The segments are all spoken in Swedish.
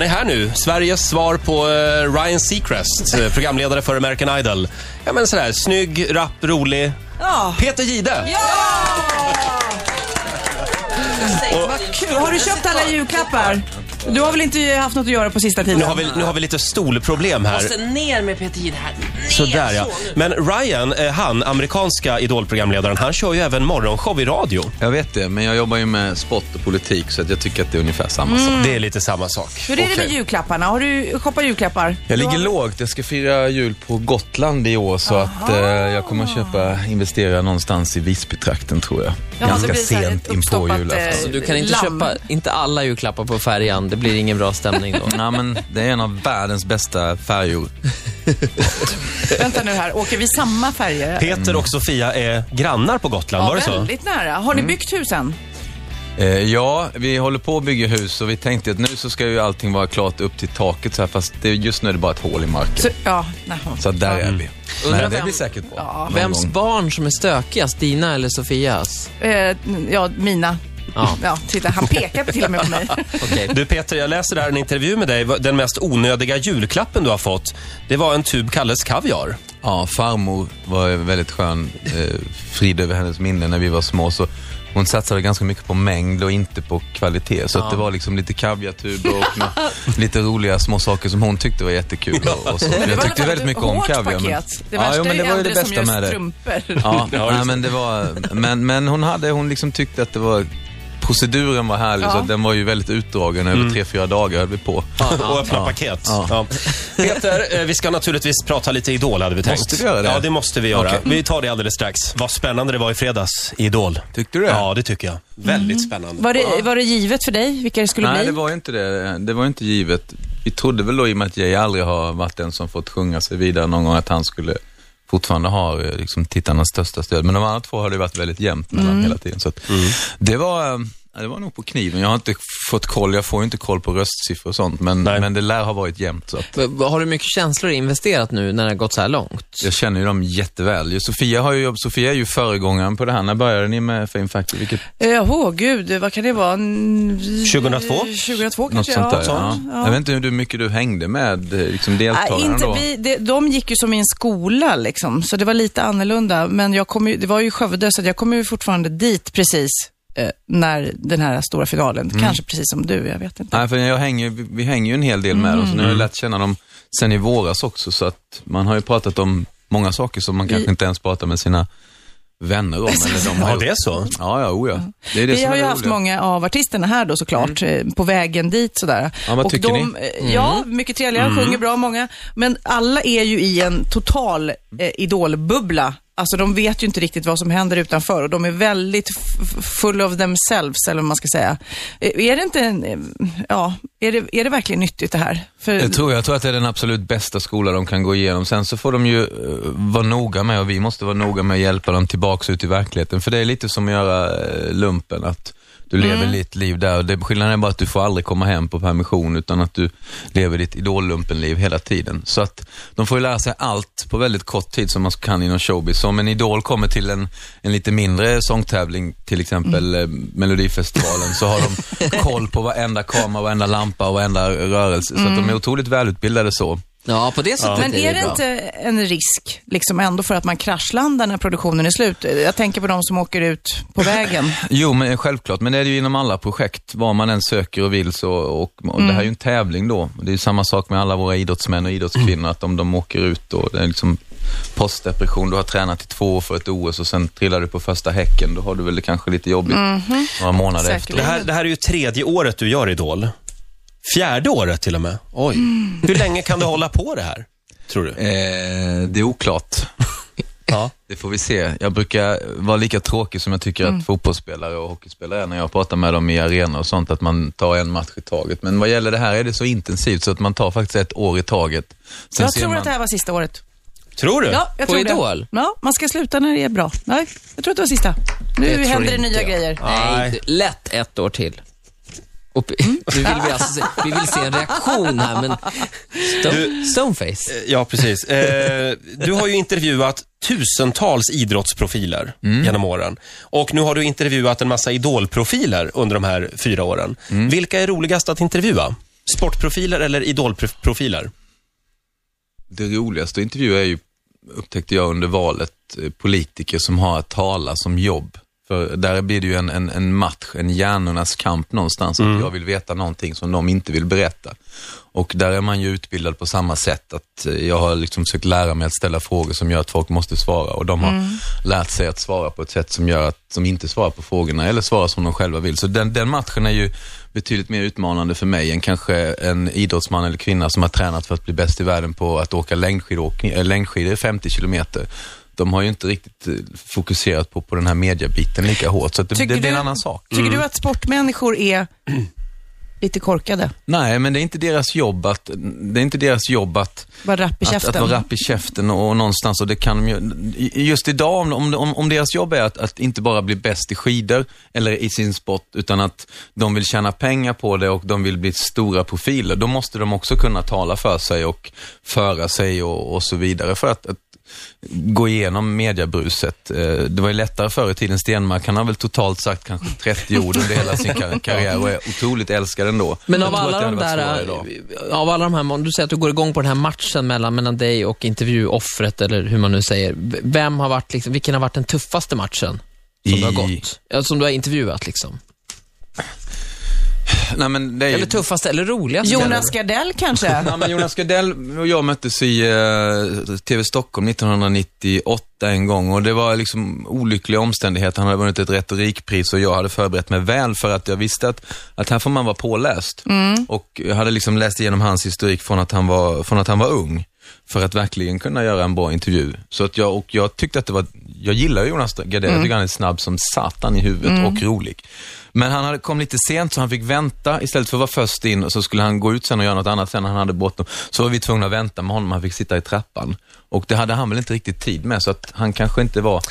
Han är här nu. Sveriges svar på eh, Ryan Seacrest, eh, programledare för American Idol. Ja, men sådär, snygg, rapp, rolig. Ja. Peter Gide. Vad kul. Har du köpt alla julklappar? Du har väl inte haft något att göra på sista tiden? Nu har vi, nu har vi lite stolproblem här. Måste ner med Peter Jihde här. Ner, Sådär ja. så. Men Ryan, eh, han, amerikanska idolprogramledaren, han kör ju även morgonshow i radio. Jag vet det, men jag jobbar ju med sport och politik så att jag tycker att det är ungefär samma sak. Det är lite samma sak. Hur är det med julklapparna? Har du shoppat julklappar? Jag ligger lågt. Jag ska fira jul på Gotland i år så att eh, jag kommer att köpa, investera någonstans i Visbytrakten tror jag. Ganska sent ett in på uppstoppat, julafton. eh, Så du kan inte lamm. köpa, inte alla julklappar på färjan. Det blir ingen bra stämning då. Nej, men det är en av världens bästa färjor. Vänta nu här, åker vi samma färger? Peter och Sofia är grannar på Gotland, var det så? väldigt nära. Har ni byggt husen? Eh, ja, vi håller på att bygga hus och vi tänkte att nu så ska ju allting vara klart upp till taket så här, fast det, just nu är det bara ett hål i marken. Så, ja. Så där är vi. Men det vem- blir säkert bra. Ja. någon Vems gång. barn som är stökigast? Dina eller Sofias? Eh, ja, mina. Ja. Ja, titta, han pekar till och med på mig. Okej. Du Peter, jag läser här en intervju med dig. Den mest onödiga julklappen du har fått, det var en tub Kalles Kaviar. Ja, farmor var väldigt skön. Eh, frid över hennes minne när vi var små. Så hon satsade ganska mycket på mängd och inte på kvalitet. Så att det var liksom lite kaviartuber och lite roliga små saker som hon tyckte var jättekul. Och, och så. Jag tyckte väldigt mycket om kaviar. men-. Det Ja, värsta jo, men det var ju det som bästa gör med det. strumpor. Ja, Ja, nej, men det var, men, men hon hade, hon liksom tyckte att det var, proceduren var härlig Ja. så den var ju väldigt utdragen, över tre, fyra dagar höll vi på. och öppna paket. Ja. Peter, eh, vi ska naturligtvis prata lite Idol hade vi tänkt. Måste vi göra det? Ja, det måste vi göra. Okej. Vi tar det alldeles strax. Vad spännande det var i fredags i Idol. Tyckte du det? Ja, det tycker jag. Väldigt spännande. Var det, var det givet för dig vilka det skulle Nej, bli? det var inte det. Det var inte givet. Vi trodde väl då, i och med att Jay aldrig har varit den som fått sjunga sig vidare någon gång, att han skulle fortfarande ha eh, liksom, tittarnas största stöd. Men de andra två har det varit väldigt jämnt mellan Mm. hela tiden. Så att, det, var, det var nog på kniven. Jag har inte fått koll, jag får ju inte koll på röstsiffror och sånt, men, Nej. men det lär ha varit jämnt. Så att, Har du mycket känslor investerat nu när det har gått så här långt? jag känner ju dem jätteväl. Sofia, har ju, Sofia är ju föregångaren på det här. När började ni med Fame Factory? Vilket, Eh, Åh, gud, vad kan det vara? Mm, 2002? 2002 något kanske, sånt där, ja. ja. Jag vet inte hur mycket du hängde med eh, liksom, deltagarna inte då. vi, det, de gick ju som i en skola liksom, så det var lite annorlunda. Men jag kom ju, det var ju Skövde, så jag kom ju fortfarande dit precis när den här stora finalen. Kanske precis som du, jag vet inte. Nej, för jag hänger, vi, vi hänger ju en hel del med dem, så nu har jag lärt känna dem sen i våras också, så att man har ju pratat om många saker som man kanske Vi- inte ens pratar med sina vänner om. Eller de har Ja, det är så. Ja, ja, oh, ja. Det är det Vi har ju haft roliga. många av artisterna här då såklart, eh, på vägen dit sådär. Ja, vad och tycker de, eh, Ja, mycket trevliga, sjunger bra många. Men alla är ju i en total eh, idolbubbla. Alltså de vet ju inte riktigt vad som händer utanför och de är väldigt full of themselves, eller vad man ska säga. Eh, är det inte en, eh, ja, är det, är det verkligen nyttigt det här? För, Jag tror, jag tror att det är den absolut bästa skola de kan gå igenom. Sen så får de ju eh, vara noga med, och vi måste vara noga med att hjälpa dem tillbaks ut i verkligheten. För det är lite som att göra lumpen, att du lever ditt liv där. Och det, skillnaden är bara att du får aldrig komma hem på permission, utan att du lever ditt idollumpenliv hela tiden. Så att de får ju lära sig allt på väldigt kort tid som man kan inom showbiz. Så om en idol kommer till en, en lite mindre sångtävling, till exempel eh, Melodifestivalen, så har de koll på varenda kamera, varenda lampa och varenda rörelse. Så att de är otroligt välutbildade så. Ja, på det sättet Men är det inte en risk, liksom ändå för att man kraschlandar när produktionen är slut? Jag tänker på de som åker ut på vägen. Jo, men självklart. Men det är det ju inom alla projekt. Vad man än söker och vill så, och, och det här är ju en tävling då. Det är ju samma sak med alla våra idrottsmän och idrottskvinnor, att om de åker ut och det är liksom postdepression, du har tränat i två år för ett OS och sen trillar du på första häcken, då har du väl det kanske lite jobbigt några månader Säkert. efter. Det här, det här är ju tredje året du gör Idol. Fjärde året till och med. Oj. Hur länge kan du hålla på det här, tror du? Eh, det är oklart. Ja. Det får vi se. Jag brukar vara lika tråkig som jag tycker Mm. att fotbollsspelare och hockeyspelare är när jag pratar med dem i arenor och sånt, att man tar en match i taget. Men vad gäller det här är det så intensivt så att man tar faktiskt ett år i taget. Sen Jag ser tror man... att det här var sista året. Tror du? Ja, jag På tror Idol? det. Ja, man ska sluta när det är bra. Nej, jag tror att det var sista. Nu Det händer det nya jag. grejer. Nej, lätt ett år till. Och, nu vill vi, alltså se, vi vill se en reaktion här, men stone, stoneface. Ja, precis. Eh, du har ju intervjuat tusentals idrottsprofiler genom åren. Och nu har du intervjuat en massa idolprofiler under de här fyra åren. Vilka är roligast att intervjua? Sportprofiler eller idolprofiler? Det roligaste att intervjua är ju, upptäckte jag under valet, eh, politiker som har att tala som jobb. För där blir det ju en, en, en match, en hjärnornas kamp någonstans. Att jag vill veta någonting som de inte vill berätta. Och där är man ju utbildad på samma sätt. Att jag har liksom försökt lära mig att ställa frågor som gör att folk måste svara. Och de har lärt sig att svara på ett sätt som gör att de inte svarar på frågorna eller svarar som de själva vill. Så den, den matchen är ju betydligt mer utmanande för mig än kanske en idrottsman eller kvinna som har tränat för att bli bäst i världen på att åka längdskidåkning, äh, längdskidor 50 kilometer. De har ju inte riktigt eh, fokuserat på, på den här mediabiten lika hårt, så det, det, det är en du- annan sak. Tycker du att sportmänniskor är lite korkade? Nej, men det är inte deras jobb att, det är inte deras jobb att Bara rapp i att, käften? att vara rapp i käften och, och någonstans, och det kan de ju, just idag, om, om, om, om deras jobb är att, att inte bara bli bäst i skidor eller i sin sport, utan att de vill tjäna pengar på det och de vill bli stora profiler, då måste de också kunna tala för sig och föra sig och, och så vidare för att, att gå igenom mediebruset. Eh, Det var ju lättare förr i tiden. Stenmark, han har väl totalt sagt kanske 30 ord under hela sin kar- karriär och är otroligt älskad ändå. Men av alla, de där, idag. av alla de här, om du säger att du går igång på den här matchen mellan, mellan dig och intervjuoffret, eller hur man nu säger. Vem har varit, liksom, vilken har varit den tuffaste matchen som du har I- gått? Som du har intervjuat liksom? Nej, men det är Eller tuffaste, eller roligaste? Jonas Gardell kanske? Ja, men Jonas Gardell och jag möttes i eh, TV Stockholm 1998 en gång och det var liksom olyckliga omständigheter. Han hade vunnit ett retorikpris och jag hade förberett mig väl för att jag visste att, att här får man vara påläst. Och jag hade liksom läst igenom hans historik från att han var, från att han var ung för att verkligen kunna göra en bra intervju. Så att jag, och jag tyckte att det var, jag gillar Jonas Gardell, jag tycker han är snabb som satan i huvudet och rolig. Men han hade kom lite sent så han fick vänta istället för att vara först in och så skulle han gå ut sen och göra något annat sen. Han hade bråttom. Så var vi tvungna att vänta med honom, han fick sitta i trappan. Och det hade han väl inte riktigt tid med så att han kanske inte var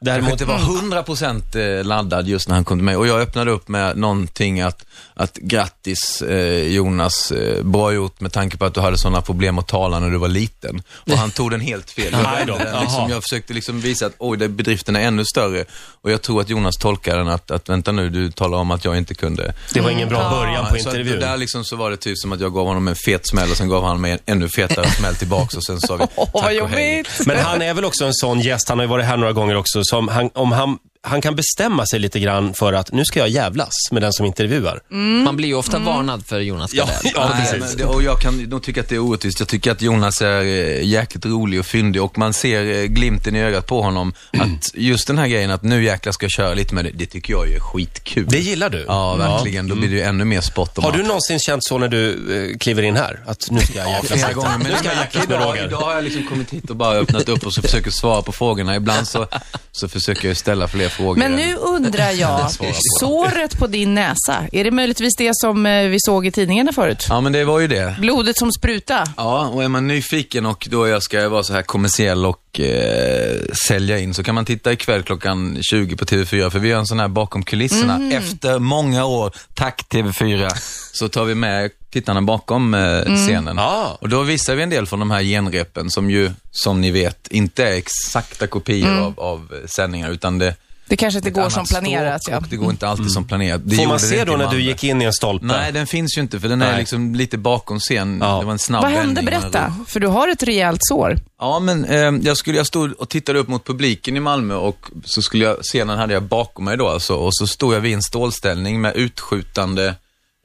Däremot inte var 100% eh, laddad just när han kom till mig. Och jag öppnade upp med någonting att, att grattis eh, Jonas, eh, bra gjort med tanke på att du hade sådana problem att tala när du var liten. Och han tog den helt fel. Jag, den, liksom, Jaha. jag försökte liksom visa att oj, det, bedriften är ännu större. Och jag tror att Jonas tolkade den att, att vänta nu, du talar om att jag inte kunde. Det var ingen bra början på Så intervjun. där liksom så var det typ som att jag gav honom en fet smäll och sen gav han mig en ännu fetare smäll tillbaks och sen sa vi tack och hej. Men han är väl också en sån gäst, han har ju varit här några gånger också, som han, om han, han kan bestämma sig lite grann för att nu ska jag jävlas med den som intervjuar. Man blir ju ofta varnad för Jonas Ja, Gardell. ja, Nej, precis. men det, och jag kan nog tycka att det är orättvist. Jag tycker att Jonas är eh, jäkligt rolig och fyndig och man ser eh, glimten i ögat på honom. Att just den här grejen att nu jäklar ska jag köra lite med det, det tycker jag är skitkul. Det gillar du? Ja, verkligen. Då blir det ju ännu mer spott om Har du någonsin känt så när du eh, kliver in här? Att nu ska jag jäklas Flera lite. gånger, men Nu ska jag jäklas med idag, Roger. idag har jag liksom kommit hit och bara öppnat upp och så försöker svara på frågorna. Ibland så, så försöker jag ställa fler frågor. Men nu undrar jag, såret på din näsa, är det möjligtvis det som eh, vi såg i tidningarna förut? Ja, men det var ju det. Blodet som spruta? Ja, och är man nyfiken och då jag ska vara så här kommersiell och eh, sälja in så kan man titta ikväll klockan 20 på TV4 för vi gör en sån här bakom kulisserna. Efter många år, tack TV4, så tar vi med tittarna bakom eh, scenen. Ah. Och då visar vi en del från de här genrepen som ju, som ni vet, inte är exakta kopior av, av eh, sändningar utan det Det kanske inte går som planerat. Ja. det går inte alltid som planerat. Det Får man se då när du gick in i en stolpe? Nej, den finns ju inte för den är Nej. liksom lite bakom scen. Ja. Det var en snabb Vad hände? Berätta. ro- För du har ett rejält sår. Ja, men eh, jag, skulle, jag stod och tittade upp mot publiken i Malmö och så skulle jag, scenen hade jag bakom mig då alltså, och så stod jag vid en stålställning med utskjutande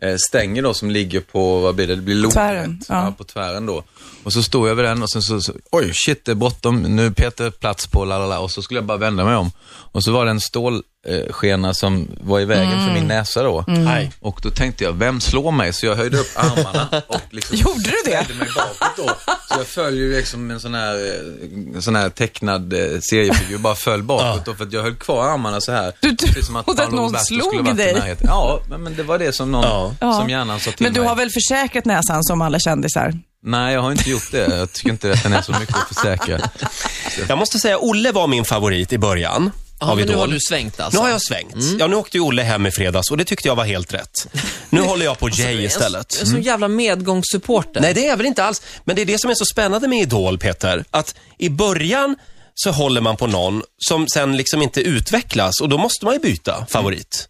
eh, stänger då som ligger på, vad blir det, det blir loket. Tvären, ja. på tvären då. Och så stod jag vid den och sen så, så oj shit det är bråttom, nu är Peter plats på lalala och så skulle jag bara vända mig om. Och så var det en stålskena som var i vägen för Mm. min näsa då. Nej. Och då tänkte jag, vem slår mig? Så jag höjde upp armarna och liksom Gjorde du det? mig bakåt då. Så jag föll ju liksom med en sån här, eh, sån här tecknad eh, seriefigur, bara föll bakåt då för att jag höll kvar armarna så här. Du trodde att någon slog dig? Ja, men, men det var det som någon, som hjärnan sa till Men du mig. har väl försäkrat näsan som alla kändisar? Nej, jag har inte gjort det. Jag tycker inte att den är så mycket att försäkra. Jag måste säga, Olle var min favorit i början Ja, av men nu har du svängt alltså. Nu har jag svängt. Ja, nu åkte ju Olle hem i fredags och det tyckte jag var helt rätt. Nu håller jag på Jay istället. En, en så jävla medgångssupporter. Nej, det är jag väl inte alls. Men det är det som är så spännande med Idol, Peter. Att i början så håller man på någon som sen liksom inte utvecklas och då måste man ju byta favorit.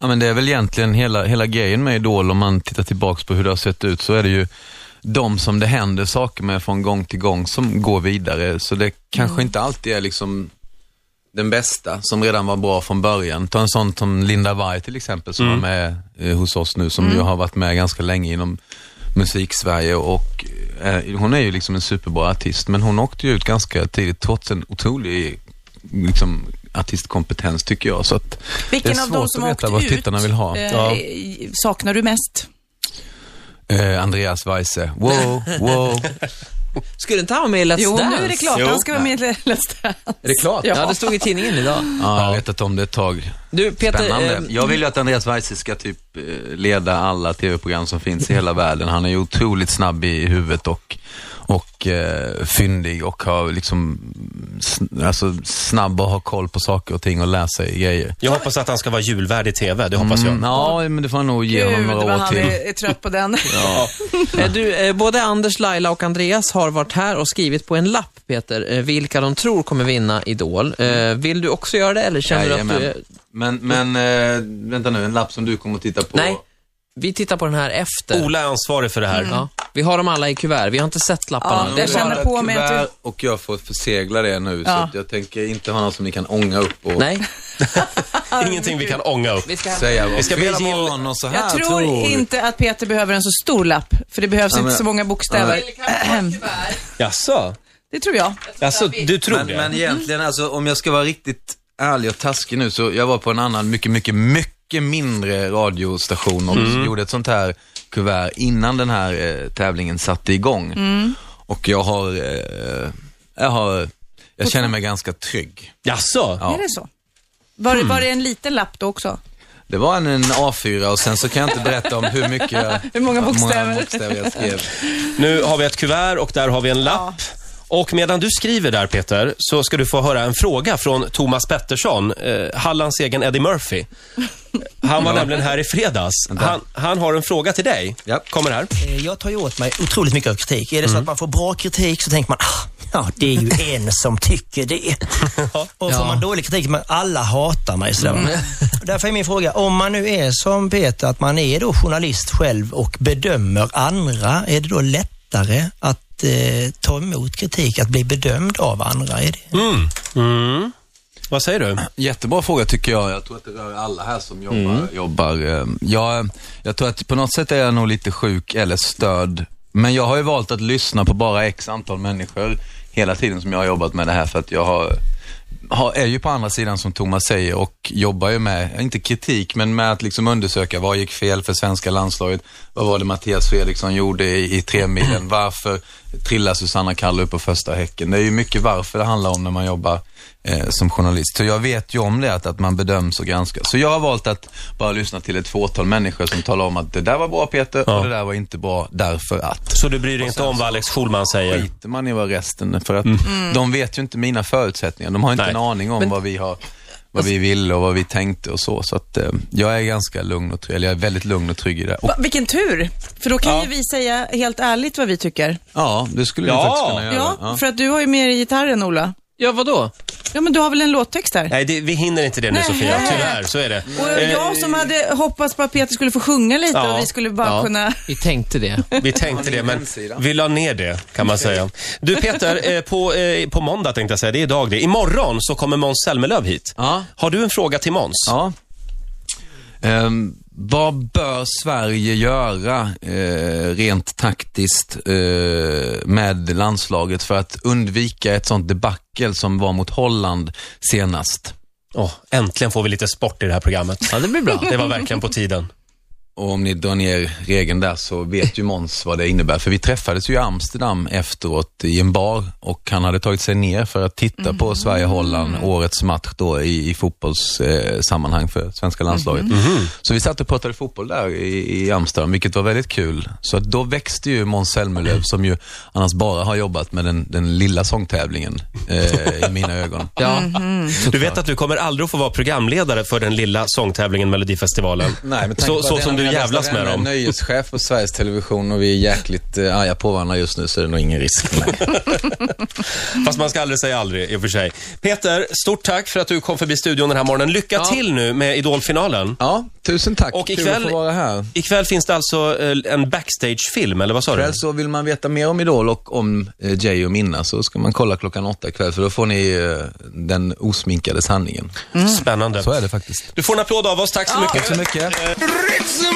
Ja, men det är väl egentligen hela, hela grejen med Idol, om man tittar tillbaks på hur det har sett ut, så är det ju de som det händer saker med från gång till gång som går vidare. Så det kanske inte alltid är liksom den bästa som redan var bra från början. Ta en sån som Linda Varg till exempel som var med eh, hos oss nu, som ju har varit med ganska länge inom musik-Sverige och eh, hon är ju liksom en superbra artist, men hon åkte ju ut ganska tidigt trots en otrolig liksom, artistkompetens tycker jag. Så att Vilken det är av svårt de som att veta vad ut tittarna vill ha. eh, Ja. saknar du mest? Eh, Andreas Weise. Wow, wow. Skulle inte han vara med i Let's Jo, Dance? nu är det klart. Jo. Han ska vara med i Let's Dance. Är det klart? Ja. Ja, det stod i tidningen idag. Ja, jag har vetat om det ett tag. Du, Peter, Spännande. eh, Jag vill ju att Andreas Weise ska typ eh, leda alla tv-program som finns i hela världen. Han är ju otroligt snabb i huvudet och, och eh, fyndig och har liksom sn- alltså, snabb och har koll på saker och ting och lär sig grejer. Jag hoppas att han ska vara julvärd i TV, det hoppas jag. Mm, ja, men det får han nog ge honom Gud, några vad år han till. är, är trött på den. Eh, Du, eh, både Anders, Laila och Andreas har varit här och skrivit på en lapp, Peter, eh, vilka de tror kommer vinna Idol. Eh, Vill du också göra det eller känner du att du... Jajamän. är- Men, men äh, vänta nu, en lapp som du kommer att titta på. Nej, vi tittar på den här efter. Ola är ansvarig för det här. Ja, vi har dem alla i kuvert. Vi har inte sett lapparna. Ja, jag känner på mig att du- Och jag får försegla det nu, så Ja. att jag tänker inte ha något som ni kan ånga upp och Nej, Ingenting vi kan ånga upp. vi ska säga vad Vi ska be flera Jill- barn och så här Jag tror inte att Peter behöver en så stor lapp, för det behövs Ja, inte men- så många bokstäver. Jaså? Det tror jag. Jaså, du tror Men, det? men egentligen, alltså, om jag ska vara riktigt ärlig och taskig nu, så jag var på en annan mycket, mycket, mycket mindre radiostation och gjorde ett sånt här kuvert innan den här eh, tävlingen satte igång. Och jag har, eh, jag har, jag känner mig ganska trygg. Jaså? Ja. Är det så? Var, det- var det en liten lapp då också? Det var en, en A4 och sen så kan jag inte berätta om hur mycket Hur många bokstäver? bokstäver jag skrev. Nu har vi ett kuvert och där har vi en lapp. Och medan du skriver där, Peter, så ska du få höra en fråga från Thomas Pettersson, eh, Hallands egen Eddie Murphy. Han var nämligen här i fredags. Han, han har en fråga till dig. Ja. Kommer här. Eh, Jag tar ju åt mig otroligt mycket av kritik. Är det så att man får bra kritik så tänker man, ah, ja, det är ju en som tycker det. Och får man dålig kritik, men alla hatar mig. Sådär. Därför är min fråga, om man nu är som Peter, att man är då journalist själv och bedömer andra, är det då lättare att eh, ta emot kritik, att bli bedömd av andra? Är det? Mm. Vad säger du? Jättebra fråga tycker jag. Jag tror att det rör alla här som jobbar. jobbar. eh, Jag, jag tror att på något sätt är jag nog lite sjuk eller störd. Men jag har ju valt att lyssna på bara x antal människor hela tiden som jag har jobbat med det här för att jag har, har, är ju på andra sidan som Thomas säger och jobbar ju med, inte kritik, men med att liksom undersöka vad gick fel för svenska landslaget? Vad var det Mattias Fredriksson gjorde i, i tremilen? Varför trillar Susanna Kall upp på första häcken? Det är ju mycket varför det handlar om när man jobbar eh, som journalist. Så jag vet ju om det, att, att man bedöms och granskas. Så jag har valt att bara lyssna till ett fåtal människor som talar om att det där var bra Peter Ja. och det där var inte bra därför att. Så du bryr dig inte om vad Alex Schulman säger? Skiter man i vad resten, för att de vet ju inte mina förutsättningar. De har inte Nej. en aning om vad vi har vad vi ville och vad vi tänkte och så. Så att eh, jag är ganska lugn och trygg, eller jag är väldigt lugn och trygg i det. Och, Va, vilken tur! För då kan Ja. ju vi säga helt ärligt vad vi tycker. ja, det skulle Ja. vi faktiskt kunna göra. Ja, för att du har ju med dig gitarren, Ola. Ja, vadå? Ja, men du har väl en låttext där? Nej, det, vi hinner inte det nu Nej. Sofia, tyvärr. Så är det. Och Eh, jag som hade hoppats på att Peter skulle få sjunga lite Ja. och vi skulle bara Ja. kunna... Vi tänkte det. Vi tänkte det, men vi la ner det, kan man säga. Du Peter, eh, på, eh, på måndag tänkte jag säga, det är idag det. Imorgon så kommer Måns Zelmerlöw hit. Ja. Har du en fråga till Måns? Ja. Ehm, vad bör Sverige göra eh, rent taktiskt eh, med landslaget för att undvika ett sånt debacle som var mot Holland senast? Åh, äntligen får vi lite sport i det här programmet. Ja, det blir bra. Det var verkligen på tiden. Och om ni drar ner regeln där så vet ju Måns vad det innebär. För vi träffades ju i Amsterdam efteråt i en bar och han hade tagit sig ner för att titta på Sverige-Holland, årets match då i, i fotbollssammanhang eh, sammanhang för svenska landslaget. Så vi satt och pratade fotboll där i, i Amsterdam, vilket var väldigt kul. Så då växte ju Måns Zelmerlöw, som ju annars bara har jobbat med den, den lilla sångtävlingen eh, i mina ögon. Ja, Du vet att du kommer aldrig att få vara programledare för den lilla sångtävlingen Melodifestivalen. Nej, tanke så, på så som det du jävlas med Jag är dem. nöjeschef på Sveriges Television och vi är jäkligt eh, arga på varandra just nu så det är nog ingen risk. Fast man ska aldrig säga aldrig i och för sig. Peter, stort tack för att du kom förbi studion den här morgonen. Lycka Ja. till nu med Idolfinalen. Ja, tusen tack. Och Kul ikväll- att få vara här. Ikväll finns det alltså eh, en backstage-film, eller vad sa du? Ikväll så vill man veta mer om Idol och om eh, Jay och Minna så ska man kolla klockan åtta ikväll för då får ni eh, den osminkade sanningen. Spännande. Så är det faktiskt. Du får en applåd av oss. Tack så mycket. Tack så mycket. Ritzemorgon!